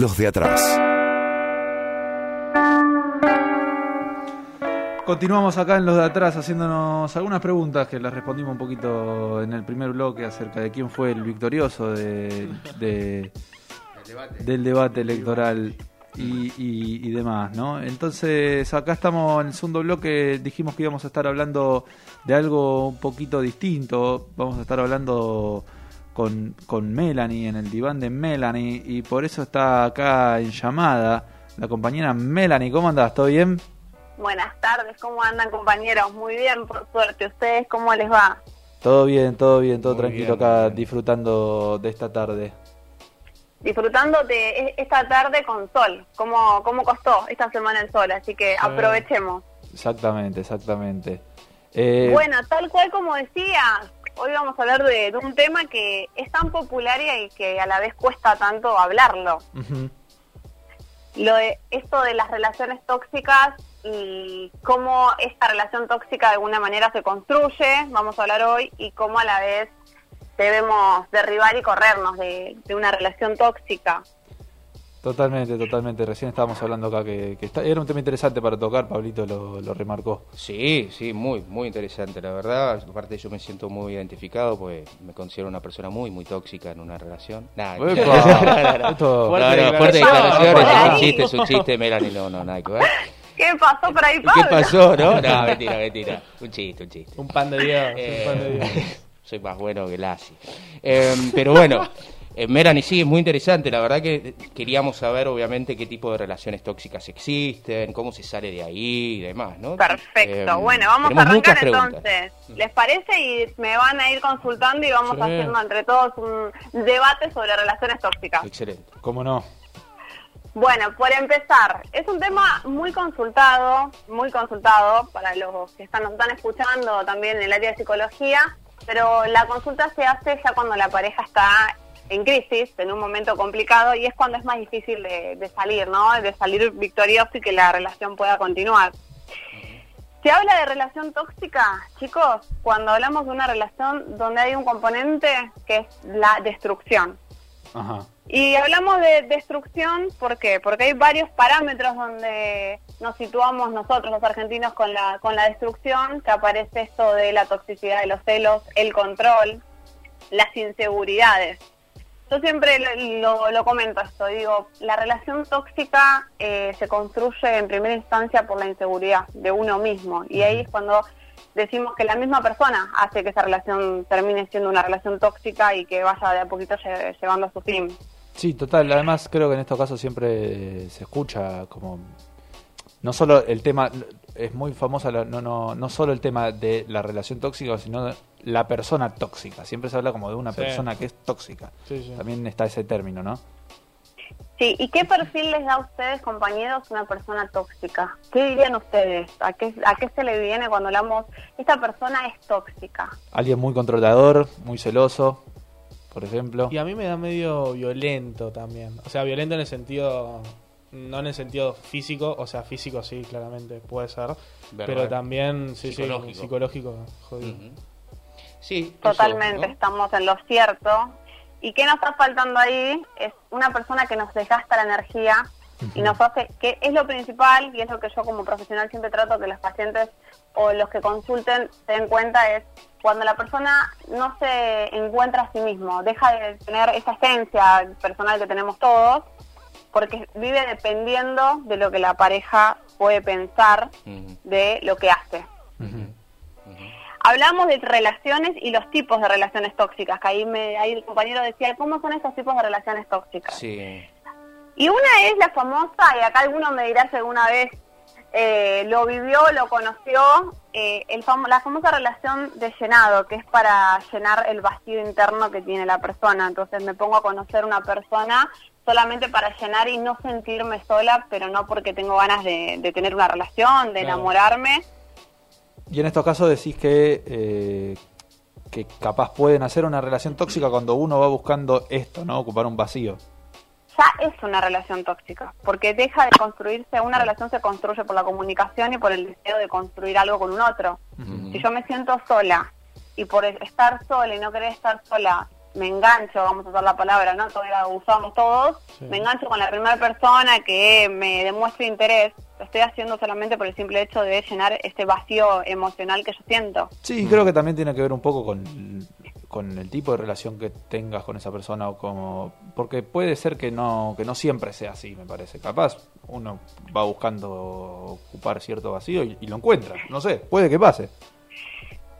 los de atrás. Continuamos acá en los de atrás haciéndonos algunas preguntas que las respondimos un poquito en el primer bloque acerca de quién fue el victorioso de, de- del debate electoral y, y- y demás, ¿no? Entonces acá estamos en el segundo bloque, dijimos que íbamos a estar hablando de algo un poquito distinto, vamos a estar hablando con, con Melanie en el diván de Melanie y por eso está acá en llamada la compañera Melanie, ¿cómo andás? ¿Todo bien? Buenas tardes, ¿cómo andan compañeros? Muy bien, por suerte. ¿Ustedes cómo les va? Todo bien, todo bien, todo Muy tranquilo bien, acá bien. disfrutando de esta tarde. Disfrutando de e- esta tarde con sol. ¿Cómo, cómo costó esta semana el sol? Así que aprovechemos. Exactamente, exactamente. Eh, Bueno, tal cual como decía, hoy vamos a hablar de, de un tema que es tan popular y que a la vez cuesta tanto hablarlo. Lo de esto de las relaciones tóxicas y cómo esta relación tóxica de alguna manera se construye, vamos a hablar hoy, y cómo a la vez debemos derribar y corrernos de, de una relación tóxica. Totalmente, totalmente. Recién estábamos hablando acá que, que está- era un tema interesante para tocar, Pablito lo, lo remarcó. Sí, sí, muy, muy interesante, la verdad. Aparte yo me siento muy identificado, pues me considero una persona muy, muy tóxica en una relación. No, no, no. no, Fuerte declaración. es un chiste, es un chiste, Melanie, no, no, nada que ver. ¿Qué pasó por ahí, ¿Y Pablo? qué pasó, no? No, mentira, mentira. Un chiste, un chiste. Un pan de Dios. Eh, un pan de Dios. soy más bueno que Lassi. Eh, pero bueno, eh, Melanie, sí, es muy interesante. La verdad que queríamos saber, obviamente, qué tipo de relaciones tóxicas existen, cómo se sale de ahí y demás, ¿no? Perfecto. Eh, bueno, vamos a arrancar entonces. ¿Les parece? Y me van a ir consultando y vamos Sí. haciendo entre todos un debate sobre relaciones tóxicas. Excelente. ¿Cómo no? Bueno, por empezar, es un tema muy consultado, muy consultado para los que están, nos están escuchando también en el área de psicología, pero la consulta se hace ya cuando la pareja está en crisis, en un momento complicado, y es cuando es más difícil de, de salir, ¿no? De salir victorioso y que la relación pueda continuar. Se habla de relación tóxica, chicos, cuando hablamos de una relación donde hay un componente que es la destrucción. Ajá. Y hablamos de destrucción, ¿por qué? Porque hay varios parámetros donde nos situamos nosotros los argentinos con la, con la destrucción, que aparece esto de la toxicidad de los celos, el control, las inseguridades. Yo siempre lo, lo- comento esto, digo, la relación tóxica eh, se construye en primera instancia por la inseguridad de uno mismo y ahí es cuando decimos que la misma persona hace que esa relación termine siendo una relación tóxica y que vaya de a poquito lle- llevando a su fin. Sí, total. Además, creo que en estos casos siempre se escucha como. No solo el tema. Es muy famosa, la- no, no, no solo el tema de la relación tóxica, sino la persona tóxica. Siempre se habla como de una Sí. persona que es tóxica. Sí, sí. También está ese término, ¿no? Sí, ¿y qué perfil les da a ustedes, compañeros, una persona tóxica? ¿Qué dirían ustedes? ¿A qué, ¿A qué se le viene cuando hablamos, esta persona es tóxica? Alguien muy controlador, muy celoso, por ejemplo. Y a mí me da medio violento también. O sea, violento en el sentido. No en el sentido físico, o sea, físico sí, claramente puede ser. Pero también, sí, Psicológico. sí, psicológico, jodido. Sí, eso, Totalmente, ¿no? estamos en lo cierto. ¿Y qué nos está faltando ahí? Es una persona que nos desgasta la energía y nos hace, que es lo principal y es lo que yo como profesional siempre trato que los pacientes o los que consulten se den cuenta es cuando la persona no se encuentra a sí mismo, deja de tener esa esencia personal que tenemos todos, porque vive dependiendo de lo que la pareja puede pensar de lo que hace. Ujú. Hablamos de relaciones y los tipos de relaciones tóxicas, que ahí, me, ahí el compañero decía, ¿cómo son esos tipos de relaciones tóxicas? Sí. Y una es la famosa, y acá alguno me dirá si alguna vez eh, lo vivió, lo conoció, eh, el famo- la famosa relación de llenado, que es para llenar el vacío interno que tiene la persona. Entonces me pongo a conocer una persona solamente para llenar y no sentirme sola, pero no porque tengo ganas de, de tener una relación, de Claro. enamorarme. Y en estos casos decís que, eh, que capaz pueden hacer una relación tóxica cuando uno va buscando esto, ¿no? Ocupar un vacío. ya es una relación tóxica, porque deja de construirse, una relación se construye por la comunicación y por el deseo de construir algo con un otro. Si yo me siento sola y por estar sola y no querer estar sola me engancho, vamos a usar la palabra, ¿no? Todavía la usamos todos, Sí. me engancho con la primera persona que me demuestre interés, lo estoy haciendo solamente por el simple hecho de llenar este vacío emocional que yo siento. Sí, creo que también tiene que ver un poco con, con el tipo de relación que tengas con esa persona o como porque puede ser que no que no siempre sea así, me parece. Capaz uno va buscando ocupar cierto vacío y, y lo encuentra, no sé, puede que pase.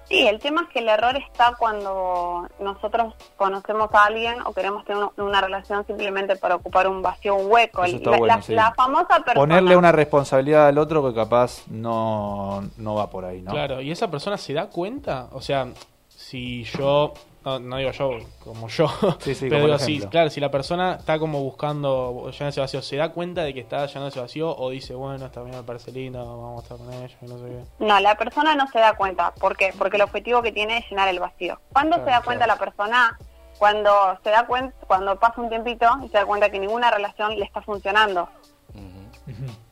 Sí, el tema es que el error está cuando nosotros conocemos a alguien o queremos tener una, una relación simplemente para ocupar un vacío, un hueco. Eso está la, bueno, la- sí. la famosa persona. Ponerle una responsabilidad al otro que capaz no, no va por ahí, ¿no? Claro, ¿y esa persona se da cuenta? O sea, si yo, no, no digo yo como yo, Sí, sí, pero como digo, si, claro, si la persona está como buscando llenar ese vacío, ¿se da cuenta de que está llenando ese vacío o dice, bueno, esta mina me parece linda, vamos a estar con ella y no sé qué? No, la persona no se da cuenta. ¿Por qué? Porque el objetivo que tiene es llenar el vacío. ¿Cuándo Claro, se da cuenta la persona? Cuando se da cuenta, cuando pasa un tiempito y se da cuenta que ninguna relación le está funcionando.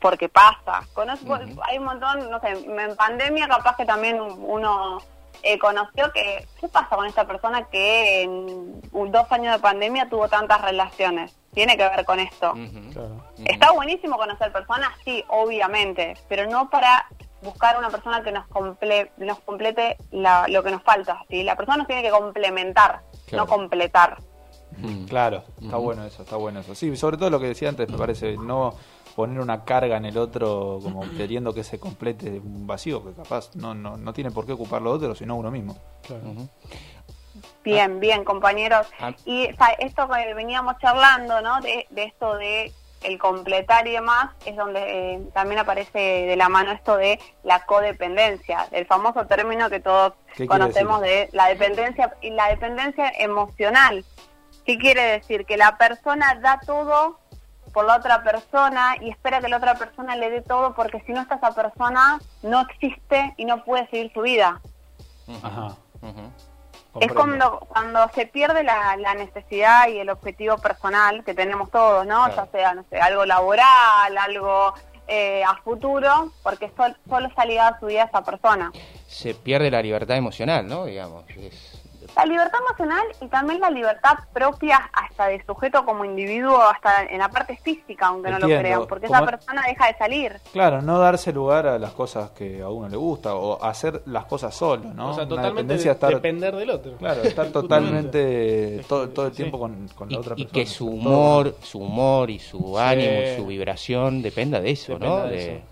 Porque pasa. Conozco, hay un montón, no sé, en pandemia capaz que también uno eh, conoció que, ¿qué pasa con esta persona que en dos años de pandemia tuvo tantas relaciones? Tiene que ver con esto. Claro. Está buenísimo conocer personas, sí, obviamente, pero no para buscar una persona que nos, comple nos complete la- lo que nos falta. ¿sí? La persona nos tiene que complementar, Claro. no completar. Claro, está bueno eso, está bueno eso. Sí, sobre todo lo que decía antes, me parece, no poner una carga en el otro como queriendo que se complete un vacío que capaz no, no, no tiene por qué ocuparlo otro, sino uno mismo. claro. Ujú. Bien, bien, compañeros. Ah. Y o sea, esto que veníamos charlando, ¿no? De, de esto de el completar y demás, es donde eh, también aparece de la mano esto de la codependencia, el famoso término que todos ¿Qué quiere conocemos de la dependencia y la dependencia emocional. ¿Qué quiere decir? Que la persona da todo por la otra persona y espera que la otra persona le dé todo porque si no está esa persona no existe y no puede seguir su vida. Ajá. Ujú. Es cuando, cuando se pierde la, la necesidad y el objetivo personal que tenemos todos, ¿no? Claro. Ya sea, no sé, algo laboral, algo eh, a futuro, porque sol- solo está ligada su vida a esa persona. Se pierde la libertad emocional, ¿no? Digamos. Es- La libertad emocional y también la libertad propia hasta de sujeto como individuo, hasta en la parte física, aunque no lo crean, porque Como- esa persona deja de salir. Claro, no darse lugar a las cosas que a uno le gusta o hacer las cosas solo, ¿no? O sea, Una totalmente tendencia a de- estar, depender del otro. claro, estar totalmente todo, todo el tiempo con, con la y, otra y persona. que su humor, su humor y su ánimo y su vibración dependa de eso, Dependa ¿no? de De, eso.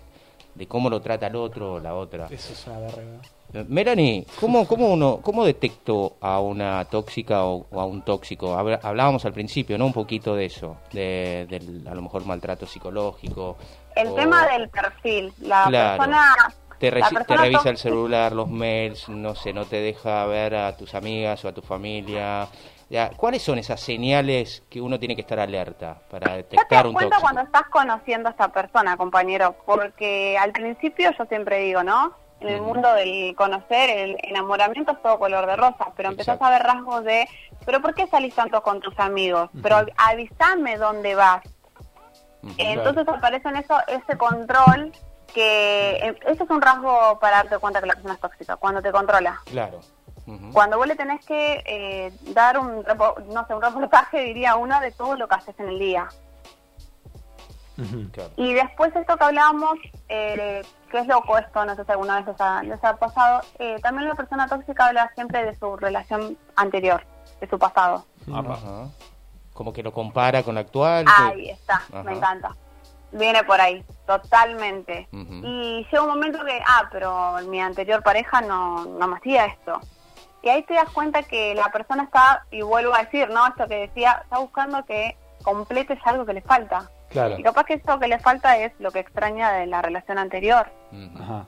de cómo lo trata el otro o la otra. Eso es una verga. Melanie, ¿cómo, cómo, uno, ¿cómo detecto a una tóxica o, o a un tóxico? Hablábamos al principio, ¿no? Un poquito de eso, de, del a lo mejor maltrato psicológico. El o- tema del perfil, la Claro. persona... Te, te revisa el celular, los mails, no sé, no te deja ver a tus amigas o a tu familia. Ya, ¿Cuáles son esas señales que uno tiene que estar alerta para Ya te detectar das un cuenta tóxico? cuando estás conociendo a esta persona, compañero, porque al principio yo siempre digo, ¿no? En el mundo del conocer, el enamoramiento es todo color de rosa, pero empezás Exacto. a ver rasgos de, pero ¿por qué salís tanto con tus amigos? Pero avísame dónde vas. Ujú. Entonces aparece en eso ese control que eh, eso es un rasgo para darte cuenta que la persona es tóxica, cuando te controla. Claro. Cuando vos le tenés que eh, dar un, no sé, un reportaje, diría uno, de todo lo que haces en el día. Claro. Y después esto que hablábamos, eh, que es loco esto, no sé si alguna vez les ha, les ha pasado, eh, también la persona tóxica habla siempre de su relación anterior, de su pasado. Ajá. Como que lo compara con la actual. Ahí está, Ajá. me encanta. Viene por ahí, totalmente. Y llega un momento que, ah, pero mi anterior pareja no, no me hacía esto. Y ahí te das cuenta que la persona está, y vuelvo a decir, ¿no? Esto que decía, está buscando que completes algo que le falta. Claro. Y capaz que esto que le falta es lo que extraña de la relación anterior. Ajá.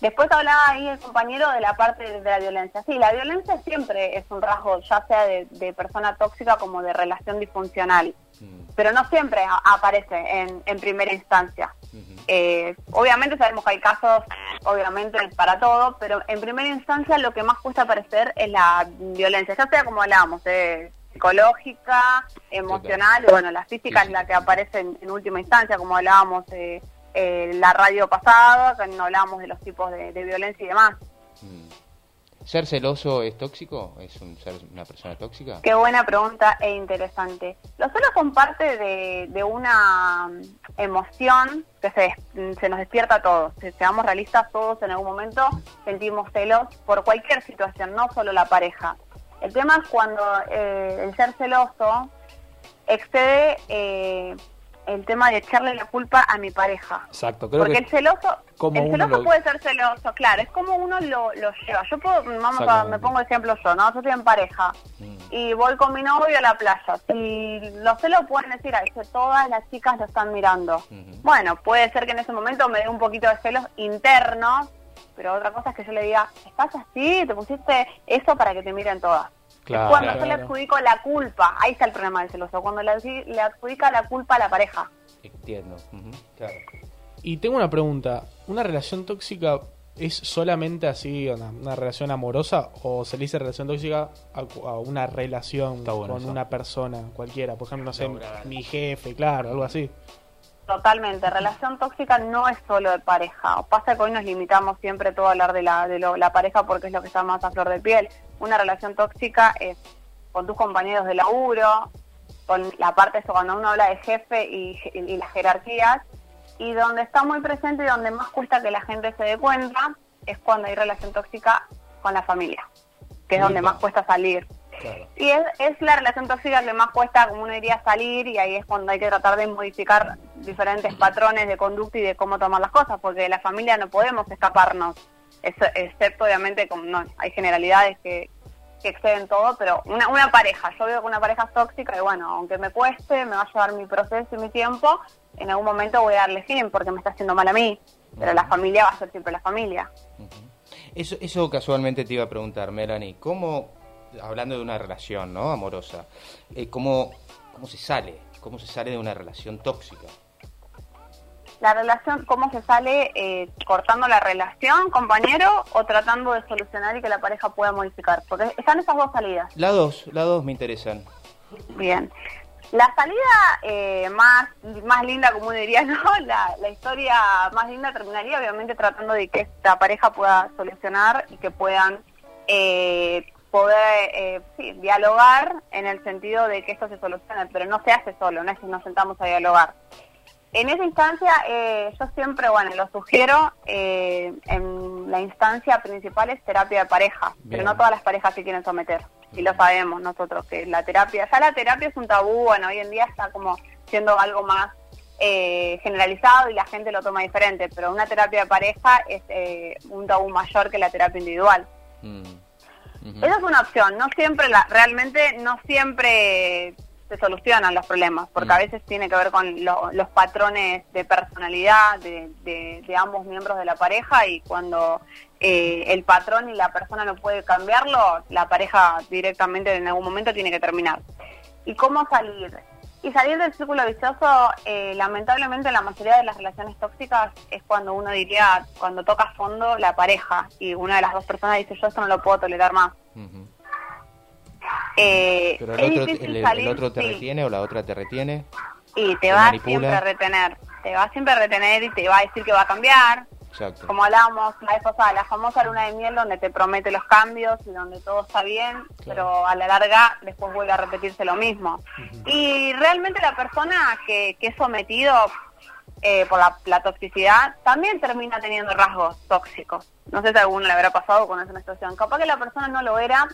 Después hablaba ahí el compañero de la parte de la violencia. Sí, la violencia siempre es un rasgo, ya sea de, de persona tóxica como de relación disfuncional, Mm. pero no siempre a- aparece en, en primera instancia. Eh, obviamente sabemos que hay casos, obviamente para todo, pero en primera instancia lo que más cuesta aparecer es la violencia, ya sea como hablábamos, eh, psicológica, emocional, y bueno, la física es la que aparece en, en última instancia, como hablábamos eh, eh, la radio pasada, cuando hablábamos de los tipos de, de violencia y demás. Mm. ¿Ser celoso es tóxico? ¿Es un, ser una persona tóxica? Qué buena pregunta e interesante. Los celos son parte de, de una mm, emoción que se, se nos despierta a todos. Si seamos realistas, todos en algún momento sentimos celos por cualquier situación, no solo la pareja. El tema es cuando eh, el ser celoso excede eh, el tema de echarle la culpa a mi pareja. Exacto, creo Porque que el celoso, como el celoso lo- puede ser celoso, claro, es como uno lo, lo lleva. Yo puedo, vamos a, me pongo ejemplo yo, ¿no? Yo estoy en pareja Mm. y voy con mi novio a la playa. Y los celos pueden decir, ay, que todas las chicas lo están mirando. Bueno, puede ser que en ese momento me dé un poquito de celos internos, pero otra cosa es que yo le diga, estás así, te pusiste eso para que te miren todas. Claro. cuando yo le Claro. adjudico la culpa, ahí está el problema del celoso, cuando le, le adjudica la culpa a la pareja. Entiendo. Ujú, Claro. Y tengo una pregunta. ¿Una relación tóxica es solamente así, una, una relación amorosa? ¿O se le dice relación tóxica a, una relación bueno con eso. una persona cualquiera? Por ejemplo, no sé, mi jefe, claro, algo así. Totalmente, relación tóxica no es solo de pareja. Pasa que hoy nos limitamos siempre todo a hablar de la, de lo- la pareja porque es lo que está más a flor de piel. Una relación tóxica es con tus compañeros de laburo, con la parte eso cuando uno habla de jefe y, y las jerarquías, y donde está muy presente y donde más cuesta que la gente se dé cuenta es cuando hay relación tóxica con la familia, que es donde más cuesta salir. Claro. Y es, es la relación tóxica que más cuesta, como uno diría, salir y ahí es cuando hay que tratar de modificar diferentes patrones de conducta y de cómo tomar las cosas, porque de la familia no podemos escaparnos, es- excepto obviamente, como no, hay generalidades que, que exceden todo, pero una, una pareja, yo veo que una pareja es tóxica y bueno, aunque me cueste, me va a llevar mi proceso y mi tiempo, en algún momento voy a darle fin porque me está haciendo mal a mí, pero la familia va a ser siempre la familia. Eso, eso casualmente te iba a preguntar, Melanie. ¿Cómo, hablando de una relación ¿no? amorosa, eh, ¿cómo, ¿cómo se sale? ¿Cómo se sale de una relación tóxica? La relación, cómo se sale eh, cortando la relación, compañero, o tratando de solucionar y que la pareja pueda modificar. Porque están esas dos salidas. La dos, la dos me interesan. Bien. La salida eh, más, más linda, como diría, ¿no? La, la historia más linda terminaría obviamente tratando de que esta pareja pueda solucionar y que puedan eh, poder eh, sí, dialogar en el sentido de que esto se solucione, pero no se hace solo, no es que nos sentamos a dialogar. En esa instancia, eh, yo siempre, bueno, lo sugiero, eh, en la instancia principal es terapia de pareja, pero no todas las parejas se quieren someter, y lo sabemos nosotros, que la terapia, ya la terapia es un tabú, bueno, hoy en día está como siendo algo más eh, generalizado y la gente lo toma diferente, pero una terapia de pareja es eh, un tabú mayor que la terapia individual. Mm. Esa es una opción, no siempre, la, realmente no siempre se solucionan los problemas, porque Mm. a veces tiene que ver con lo- los patrones de personalidad de, de- de ambos miembros de la pareja y cuando eh, el patrón y la persona no puede cambiarlo, la pareja directamente en algún momento tiene que terminar. ¿Y cómo salir? Y salir del círculo vicioso, eh, lamentablemente en la mayoría de las relaciones tóxicas es cuando uno diría, cuando toca fondo la pareja y una de las dos personas dice yo esto no lo puedo tolerar más. Eh, Pero el otro, el, el otro te sí, retiene o la otra te retiene. y te te va manipula. siempre a retener, te va siempre a retener y te va a decir que va a cambiar, Exacto. como hablábamos la vez pasada, la famosa luna de miel donde te promete los cambios y donde todo está bien, pero a la larga después vuelve a repetirse lo mismo. Y realmente la persona que, que es sometido eh, por la, la toxicidad también termina teniendo rasgos tóxicos. No sé si a alguno le habrá pasado con esa situación. Capaz que la persona no lo era,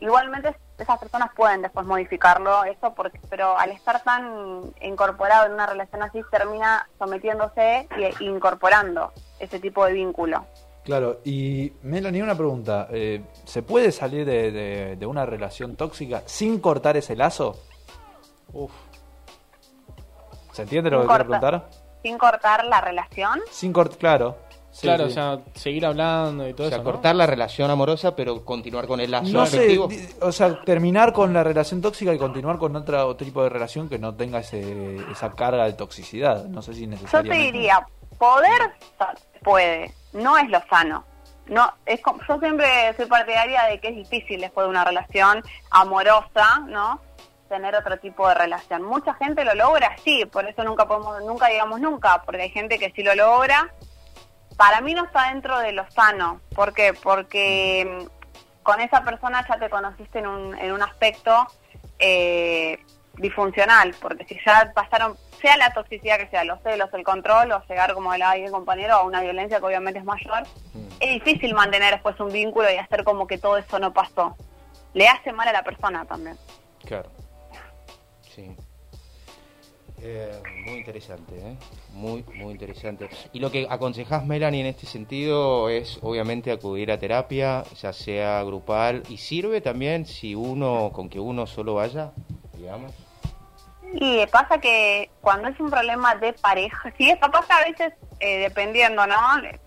igualmente esas personas pueden después modificarlo, eso porque, pero al estar tan incorporado en una relación así termina sometiéndose e incorporando ese tipo de vínculo. Claro, y Melanie, una pregunta. eh, ¿Se puede salir de, de- de una relación tóxica sin cortar ese lazo? Uf. ¿Se entiende lo Sin que quiero cortar. preguntar? Sin cortar la relación, Sin cortar, claro. Sí, claro, sí. o sea, seguir hablando y todo O sea, eso. ¿no? cortar la relación amorosa, pero continuar con el lazo No sé, afectivo. o sea, terminar con la relación tóxica y continuar con otra, otro tipo de relación que no tenga ese, esa carga de toxicidad. No sé si yo te necesariamente. diría, poder puede, no es lo sano. No, es como- yo siempre soy partidaria de que es difícil después de una relación amorosa, ¿no? tener otro tipo de relación. Mucha gente lo logra, sí, por eso nunca podemos, nunca digamos nunca, porque hay gente que sí lo logra. Para mí no está dentro de lo sano. ¿Por qué? Porque con esa persona ya te conociste en un, en un aspecto eh, disfuncional, porque si ya pasaron, sea la toxicidad que sea, los celos, el control, o llegar como el alguien compañero a una violencia que obviamente es mayor, Mm. es difícil mantener después un vínculo y hacer como que todo eso no pasó. Le hace mal a la persona también. Claro. Eh, muy interesante, ¿eh? Muy, muy interesante. Y lo que aconsejás, Melanie, en este sentido es obviamente acudir a terapia, ya sea grupal, y sirve también si uno, con que uno solo vaya, digamos. Y pasa que cuando es un problema de pareja, sí, esto pasa a veces eh, dependiendo, ¿no?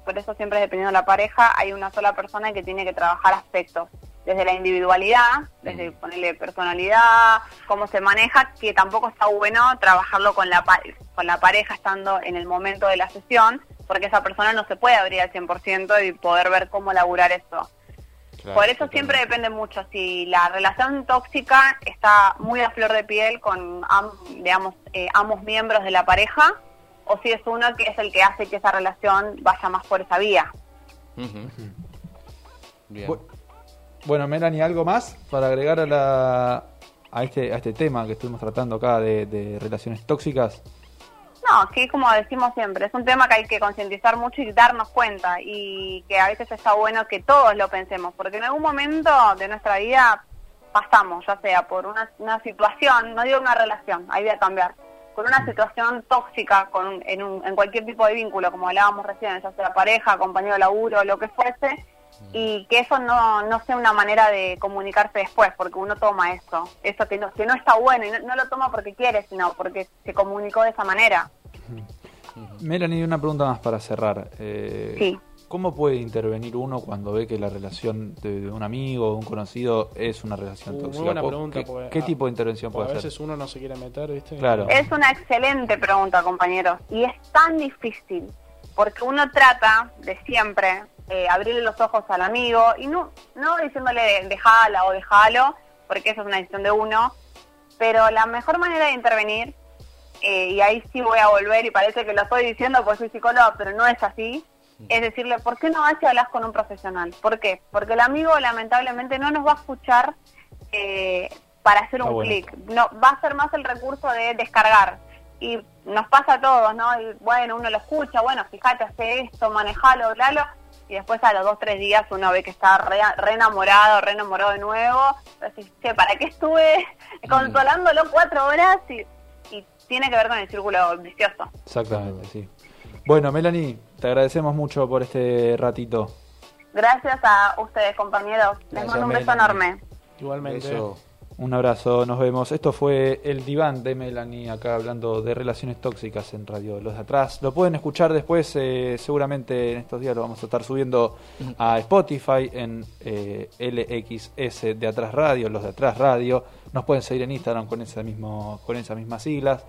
Por eso siempre dependiendo de la pareja, hay una sola persona que tiene que trabajar aspectos, desde la individualidad, desde ponerle personalidad, cómo se maneja, que tampoco está bueno trabajarlo con la, pa- con la pareja estando en el momento de la sesión, porque esa persona no se puede abrir al 100% y poder ver cómo laburar eso. Claro, Por eso siempre depende mucho. Si la relación tóxica está muy a flor de piel con, am- digamos, eh, ambos miembros de la pareja, o si es uno que es el que hace que esa relación vaya más por esa vía. Bien. Bu- Bueno, Melanie, ¿algo más para agregar a, la, a, este, a este tema que estuvimos tratando acá de, de relaciones tóxicas? No, que como decimos siempre, es un tema que hay que concientizar mucho y darnos cuenta y que a veces está bueno que todos lo pensemos, porque en algún momento de nuestra vida pasamos, ya sea por una, una situación, no digo una relación, ahí voy a cambiar, con una situación tóxica con en, un- en cualquier tipo de vínculo, como hablábamos recién, ya sea pareja, compañero de laburo, lo que fuese, y que eso no, no sea una manera de comunicarse después, porque uno toma eso, eso que no, que no está bueno, y no, no lo toma porque quiere, sino porque se comunicó de esa manera. Melanie, una pregunta más para cerrar. Eh, Sí. ¿Cómo puede intervenir uno cuando ve que la relación de, un amigo o de un conocido es una relación Uh, muy tóxica? buena ¿Qué- pregunta, ¿Qué, porque, qué ah, tipo de intervención puede a hacer? veces uno no se quiere meter, ¿viste? Claro. Es una excelente pregunta, compañeros, y es tan difícil, porque uno trata de siempre eh, abrirle los ojos al amigo y no, no diciéndole dejala o dejalo, porque eso es una decisión de uno, pero la mejor manera de intervenir, eh, y ahí sí voy a volver y parece que lo estoy diciendo porque soy psicóloga, pero no es así, es decirle, ¿por qué no vas y hablas con un profesional? ¿Por qué? Porque el amigo lamentablemente no nos va a escuchar eh, para hacer un bueno. clic, no va a ser más el recurso de descargar y nos pasa a todos, ¿no? Y bueno, uno lo escucha, bueno, fíjate, hace esto, manejalo, hablalo, y después a los dos, tres días uno ve que está re, re enamorado, re enamorado de nuevo, entonces, che, ¿para qué estuve consolándolo cuatro horas? Y, y tiene que ver con el círculo vicioso. Exactamente, sí. Bueno, Melanie, te agradecemos mucho por este ratito. Gracias a ustedes, compañeros. Les Gracias, mando un beso Melanie. enorme. Igualmente. Eso. Un abrazo, nos vemos. Esto fue el diván de Melanie, acá hablando de relaciones tóxicas en Radio Los de Atrás. Lo pueden escuchar después, eh, seguramente en estos días lo vamos a estar subiendo a Spotify en eh, LXS de Atrás Radio, Los de Atrás Radio. Nos pueden seguir en Instagram con, ese mismo, con esas mismas siglas.